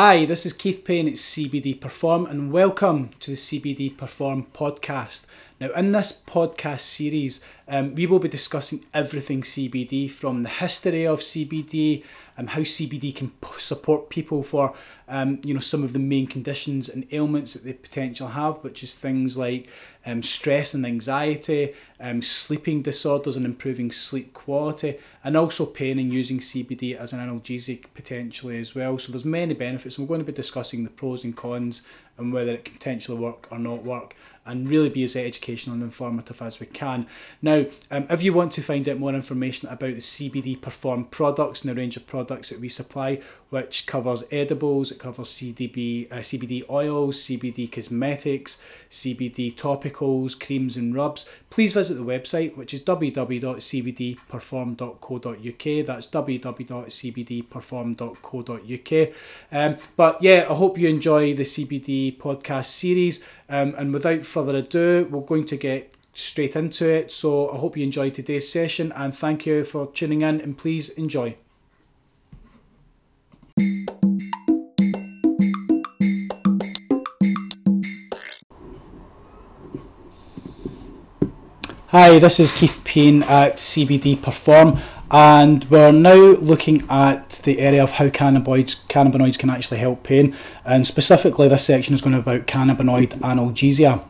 Hi, this is Keith Payne at CBD Perform, and welcome to the CBD Perform podcast. Now, in this podcast series, um, we will be discussing everything CBD from the history of CBD and how CBD can p- support people for um, you know some of the main conditions and ailments that they potentially have, which is things like um, stress and anxiety, um, sleeping disorders and improving sleep quality, and also pain and using CBD as an analgesic potentially as well. So there's many benefits. And we're going to be discussing the pros and cons and whether it can potentially work or not work and really be as educational and informative as we can. Now, um, if you want to find out more information about the CBD Perform products and the range of products that we supply, which covers edibles, it covers CDB, uh, CBD oils, CBD cosmetics, CBD topicals, creams and rubs, please visit the website, which is www.cbdperform.co.uk. That's www.cbdperform.co.uk. Um, but yeah, I hope you enjoy the CBD podcast series. Um, and without further ado, we're going to get straight into it. So I hope you enjoyed today's session and thank you for tuning in and please enjoy. Hi, this is Keith Payne at CBD Perform, and we're now looking at the area of how cannabinoids, cannabinoids can actually help pain, and specifically this section is going to be about cannabinoid analgesia.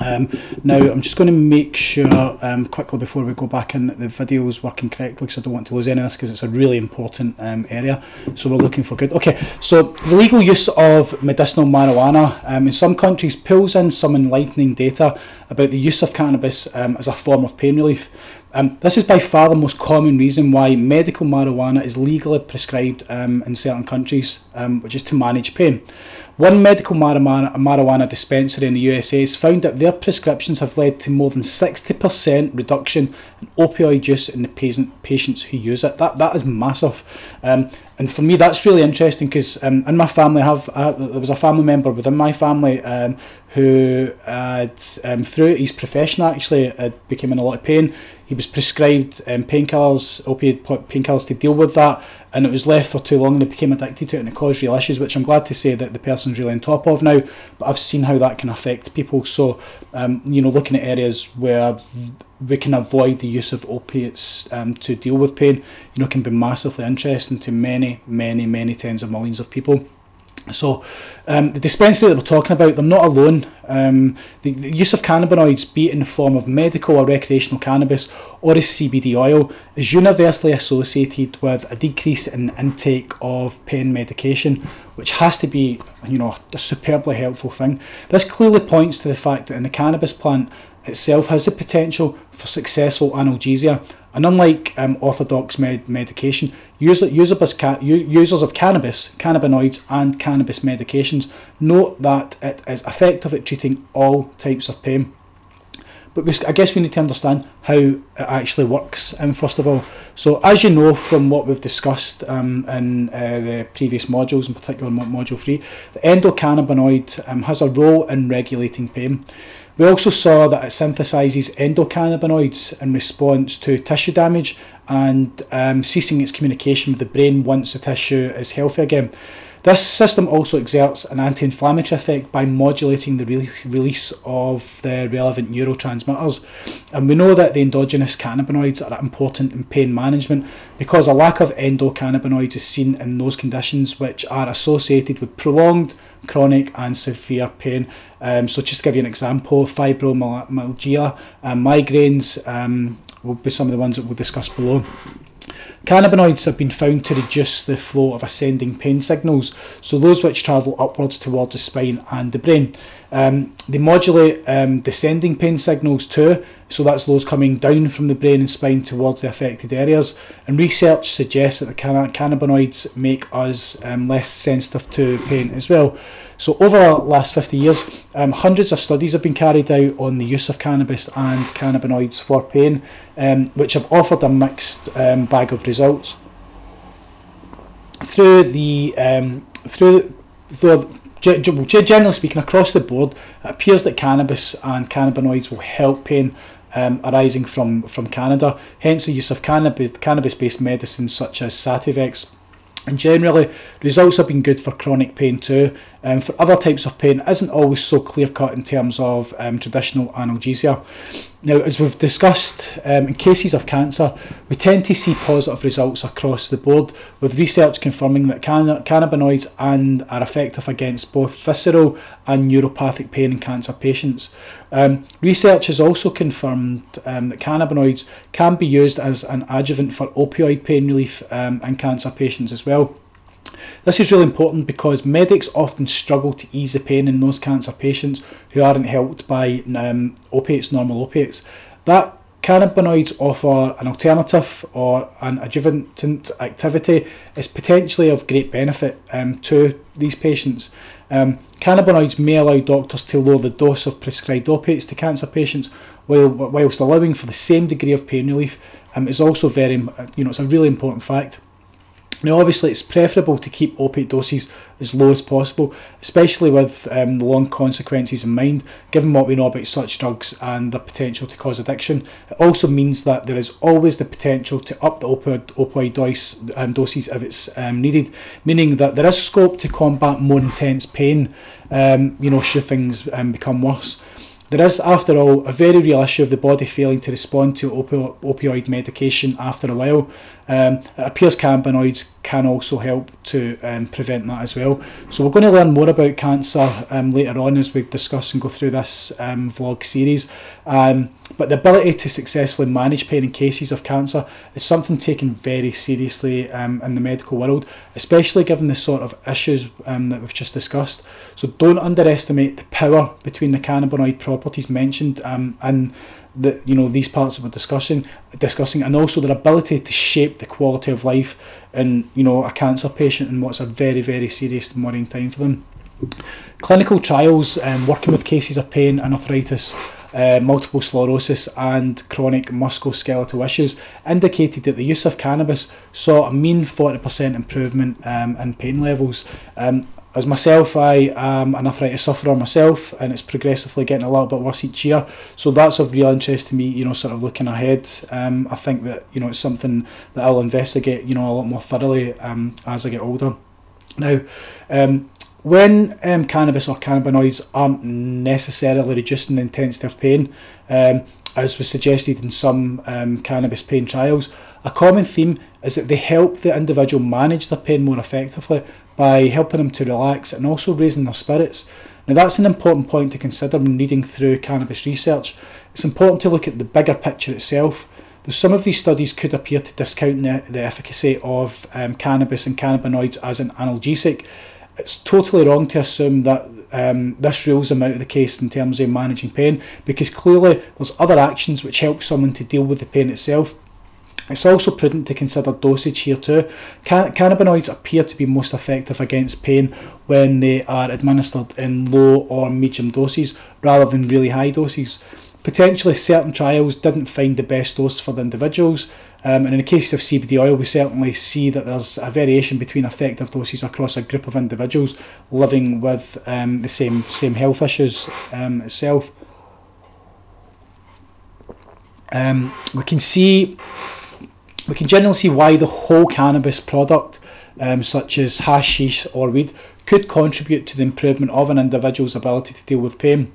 Um, now I'm just going to make sure um, quickly before we go back in that the video is working correctly because I don't want to lose any of this because it's a really important um, area. So we're looking for good okay so the legal use of medicinal marijuana um, in some countries pulls in some enlightening data about the use of cannabis um, as a form of pain relief um, this is by far the most common reason why medical marijuana is legally prescribed um, in certain countries, um, which is to manage pain. One medical marijuana, marijuana dispensary in the USA has found that their prescriptions have led to more than 60% reduction in opioid use in the patient, patients who use it. That That is massive. Um, and for me, that's really interesting because um, in my family, I have uh, there was a family member within my family um, who had, um, through his profession actually, became in a lot of pain. He was prescribed um, painkillers, opiate painkillers to deal with that, and it was left for too long and he became addicted to it and it caused real issues, which I'm glad to say that the person's really on top of now. But I've seen how that can affect people. So, um, you know, looking at areas where we can avoid the use of opiates um, to deal with pain, you know, can be massively interesting to many, many, many tens of millions of people. So, um, the dispensary that we're talking about, they're not alone. Um, the, the, use of cannabinoids, be it in the form of medical or recreational cannabis or as CBD oil, is universally associated with a decrease in intake of pain medication, which has to be, you know, a superbly helpful thing. This clearly points to the fact that in the cannabis plant itself has the potential for successful analgesia and unlike um, orthodox med- medication, user, ca- users of cannabis, cannabinoids, and cannabis medications note that it is effective at treating all types of pain. But we, I guess we need to understand how it actually works, um, first of all. So, as you know from what we've discussed um, in uh, the previous modules, in particular Module 3, the endocannabinoid um, has a role in regulating pain. We also saw that it synthesises endocannabinoids in response to tissue damage and um, ceasing its communication with the brain once the tissue is healthy again. This system also exerts an anti inflammatory effect by modulating the re- release of the relevant neurotransmitters. And we know that the endogenous cannabinoids are important in pain management because a lack of endocannabinoids is seen in those conditions which are associated with prolonged, chronic, and severe pain. Um, so, just to give you an example, fibromyalgia, and migraines um, will be some of the ones that we'll discuss below. Cannabinoids have been found to reduce the flow of ascending pain signals, so those which travel upwards towards the spine and the brain. Um, they modulate um, descending pain signals too, so that's those coming down from the brain and spine towards the affected areas. And research suggests that the cannabinoids make us um, less sensitive to pain as well. So, over the last 50 years, um, hundreds of studies have been carried out on the use of cannabis and cannabinoids for pain, um, which have offered a mixed um, bag of results. Through the through, through generally speaking, across the board, it appears that cannabis and cannabinoids will help pain um, arising from, from Canada. Hence, the use of cannabis cannabis based medicines such as Sativex And generally, results have been good for chronic pain too. Um, for other types of pain, isn't always so clear cut in terms of um, traditional analgesia. Now, as we've discussed, um, in cases of cancer, we tend to see positive results across the board, with research confirming that can- cannabinoids and are effective against both visceral and neuropathic pain in cancer patients. Um, research has also confirmed um, that cannabinoids can be used as an adjuvant for opioid pain relief um, in cancer patients as well. This is really important because medics often struggle to ease the pain in those cancer patients who aren't helped by um, opiates, normal opiates. That cannabinoids offer an alternative or an adjuvant activity is potentially of great benefit um, to these patients. Um, cannabinoids may allow doctors to lower the dose of prescribed opiates to cancer patients while whilst allowing for the same degree of pain relief um, is also very, you know, it's a really important fact. Now, obviously, it's preferable to keep opiate doses as low as possible, especially with um, the long consequences in mind, given what we know about such drugs and the potential to cause addiction. It also means that there is always the potential to up the opioid, opioid dose, um, doses if it's um, needed, meaning that there is scope to combat more intense pain, um, you know, should things um, become worse. There is, after all, a very real issue of the body failing to respond to opi- opioid medication after a while. Um, it appears cannabinoids can also help to um, prevent that as well. So we're going to learn more about cancer um, later on as we discuss and go through this um, vlog series. Um, but the ability to successfully manage pain in cases of cancer is something taken very seriously um, in the medical world, especially given the sort of issues that we've just discussed. So don't underestimate the power between the cannabinoid properties mentioned and that you know these parts of a discussion discussing and also their ability to shape the quality of life in you know a cancer patient and what's a very very serious and worrying time for them clinical trials um, working with cases of pain and arthritis uh, multiple sclerosis and chronic musculoskeletal issues indicated that the use of cannabis saw a mean 40% improvement um, in pain levels. Um, as myself, I am an arthritis sufferer myself, and it's progressively getting a little bit worse each year. So that's of real interest to me. You know, sort of looking ahead. Um, I think that you know it's something that I'll investigate. You know, a lot more thoroughly um, as I get older. Now, um, when um, cannabis or cannabinoids aren't necessarily reducing the intensity of pain, um, as was suggested in some um, cannabis pain trials, a common theme is that they help the individual manage their pain more effectively by helping them to relax and also raising their spirits. Now, that's an important point to consider when reading through cannabis research. It's important to look at the bigger picture itself. Though some of these studies could appear to discount the, the efficacy of um, cannabis and cannabinoids as an analgesic, it's totally wrong to assume that um, this rules them out of the case in terms of managing pain because clearly there's other actions which help someone to deal with the pain itself it's also prudent to consider dosage here too. Can- cannabinoids appear to be most effective against pain when they are administered in low or medium doses rather than really high doses. Potentially, certain trials didn't find the best dose for the individuals, um, and in the case of CBD oil, we certainly see that there's a variation between effective doses across a group of individuals living with um, the same same health issues um, itself. Um, we can see we can generally see why the whole cannabis product, um, such as hashish or weed, could contribute to the improvement of an individual's ability to deal with pain.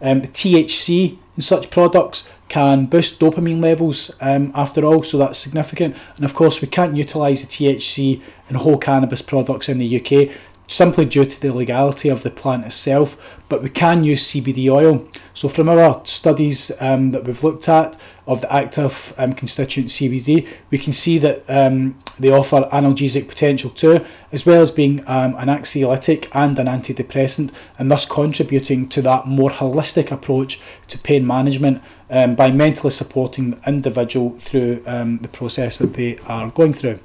Um, THC in such products can boost dopamine levels um, after all, so that's significant. And of course, we can't utilise the THC in whole cannabis products in the UK simply due to the legality of the plant itself, but we can use CBD oil. So, from our studies um, that we've looked at of the active um, constituent CBD, we can see that um, they offer analgesic potential too, as well as being um, an anxiolytic and an antidepressant, and thus contributing to that more holistic approach to pain management um, by mentally supporting the individual through um, the process that they are going through.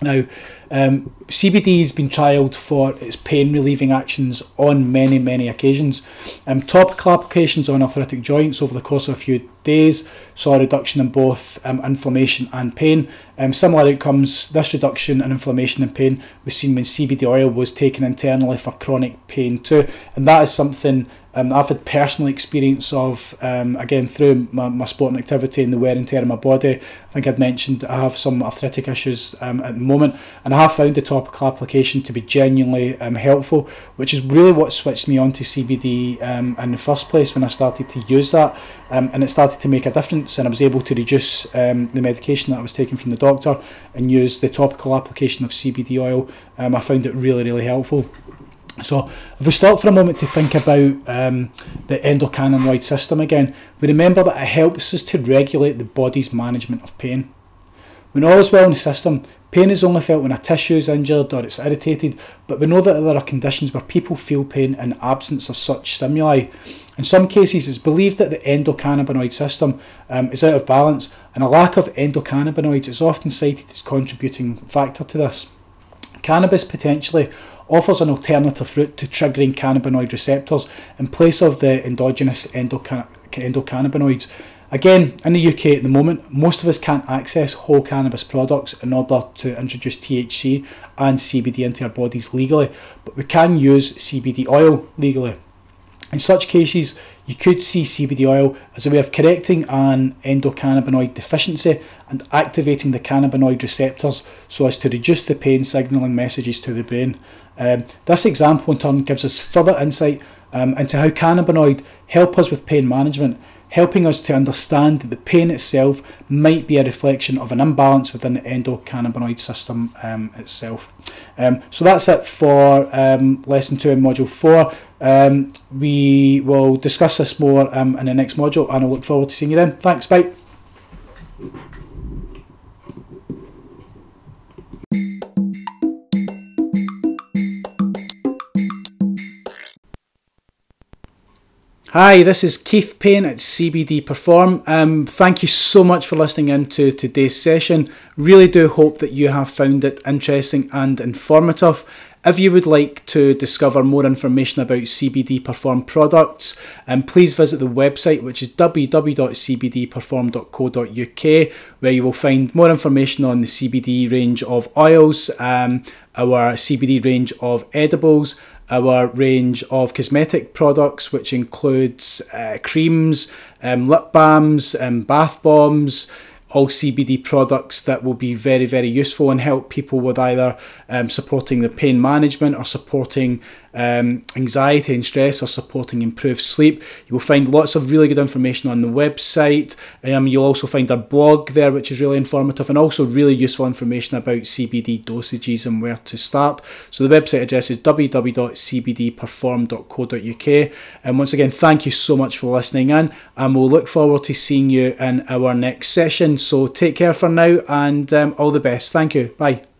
Now, um, CBD has been trialled for its pain relieving actions on many, many occasions. Um, topical applications on arthritic joints over the course of a few days saw a reduction in both um, inflammation and pain. Um, similar outcomes, this reduction in inflammation and pain was seen when CBD oil was taken internally for chronic pain too, and that is something Um, I've had personal experience of, um, again, through my, my sporting activity and the wear and tear of my body. I think I'd mentioned I have some arthritic issues um, at the moment, and I have found the topical application to be genuinely um, helpful, which is really what switched me on to CBD um, in the first place when I started to use that. Um, and it started to make a difference, and I was able to reduce um, the medication that I was taking from the doctor and use the topical application of CBD oil. Um, I found it really, really helpful. So, if we stop for a moment to think about um, the endocannabinoid system again, we remember that it helps us to regulate the body's management of pain. When all is well in the system, pain is only felt when a tissue is injured or it's irritated, but we know that there are conditions where people feel pain in absence of such stimuli. In some cases, it's believed that the endocannabinoid system um, is out of balance, and a lack of endocannabinoids is often cited as contributing factor to this. Cannabis potentially offers an alternative route to triggering cannabinoid receptors in place of the endogenous endocannabinoids. Again, in the UK at the moment, most of us can't access whole cannabis products in order to introduce THC and CBD into our bodies legally, but we can use CBD oil legally. In such cases, you could see CBD oil as a way of correcting an endocannabinoid deficiency and activating the cannabinoid receptors so as to reduce the pain signalling messages to the brain. Um, this example in turn gives us further insight um, into how cannabinoid help us with pain management, helping us to understand that the pain itself might be a reflection of an imbalance within the endocannabinoid system um, itself. Um, so that's it for um, lesson two in module four. Um, we will discuss this more in the next module, and I look forward to seeing you then. Thanks, bye. Hi, this is Keith Payne at CBD Perform. Um, thank you so much for listening in to today's session. Really do hope that you have found it interesting and informative. If you would like to discover more information about CBD Perform products, um, please visit the website which is www.cbdperform.co.uk where you will find more information on the CBD range of oils, um, our CBD range of edibles, our range of cosmetic products, which includes uh, creams, um, lip balms, um, bath bombs, all CBD products that will be very, very useful and help people with either um, supporting the pain management or supporting um, anxiety and stress or supporting improved sleep. You will find lots of really good information on the website. Um, you'll also find our blog there, which is really informative and also really useful information about CBD dosages and where to start. So the website address is www.cbdperform.co.uk. And once again, thank you so much for listening in, and we'll look forward to seeing you in our next session. So take care for now and um, all the best. Thank you. Bye.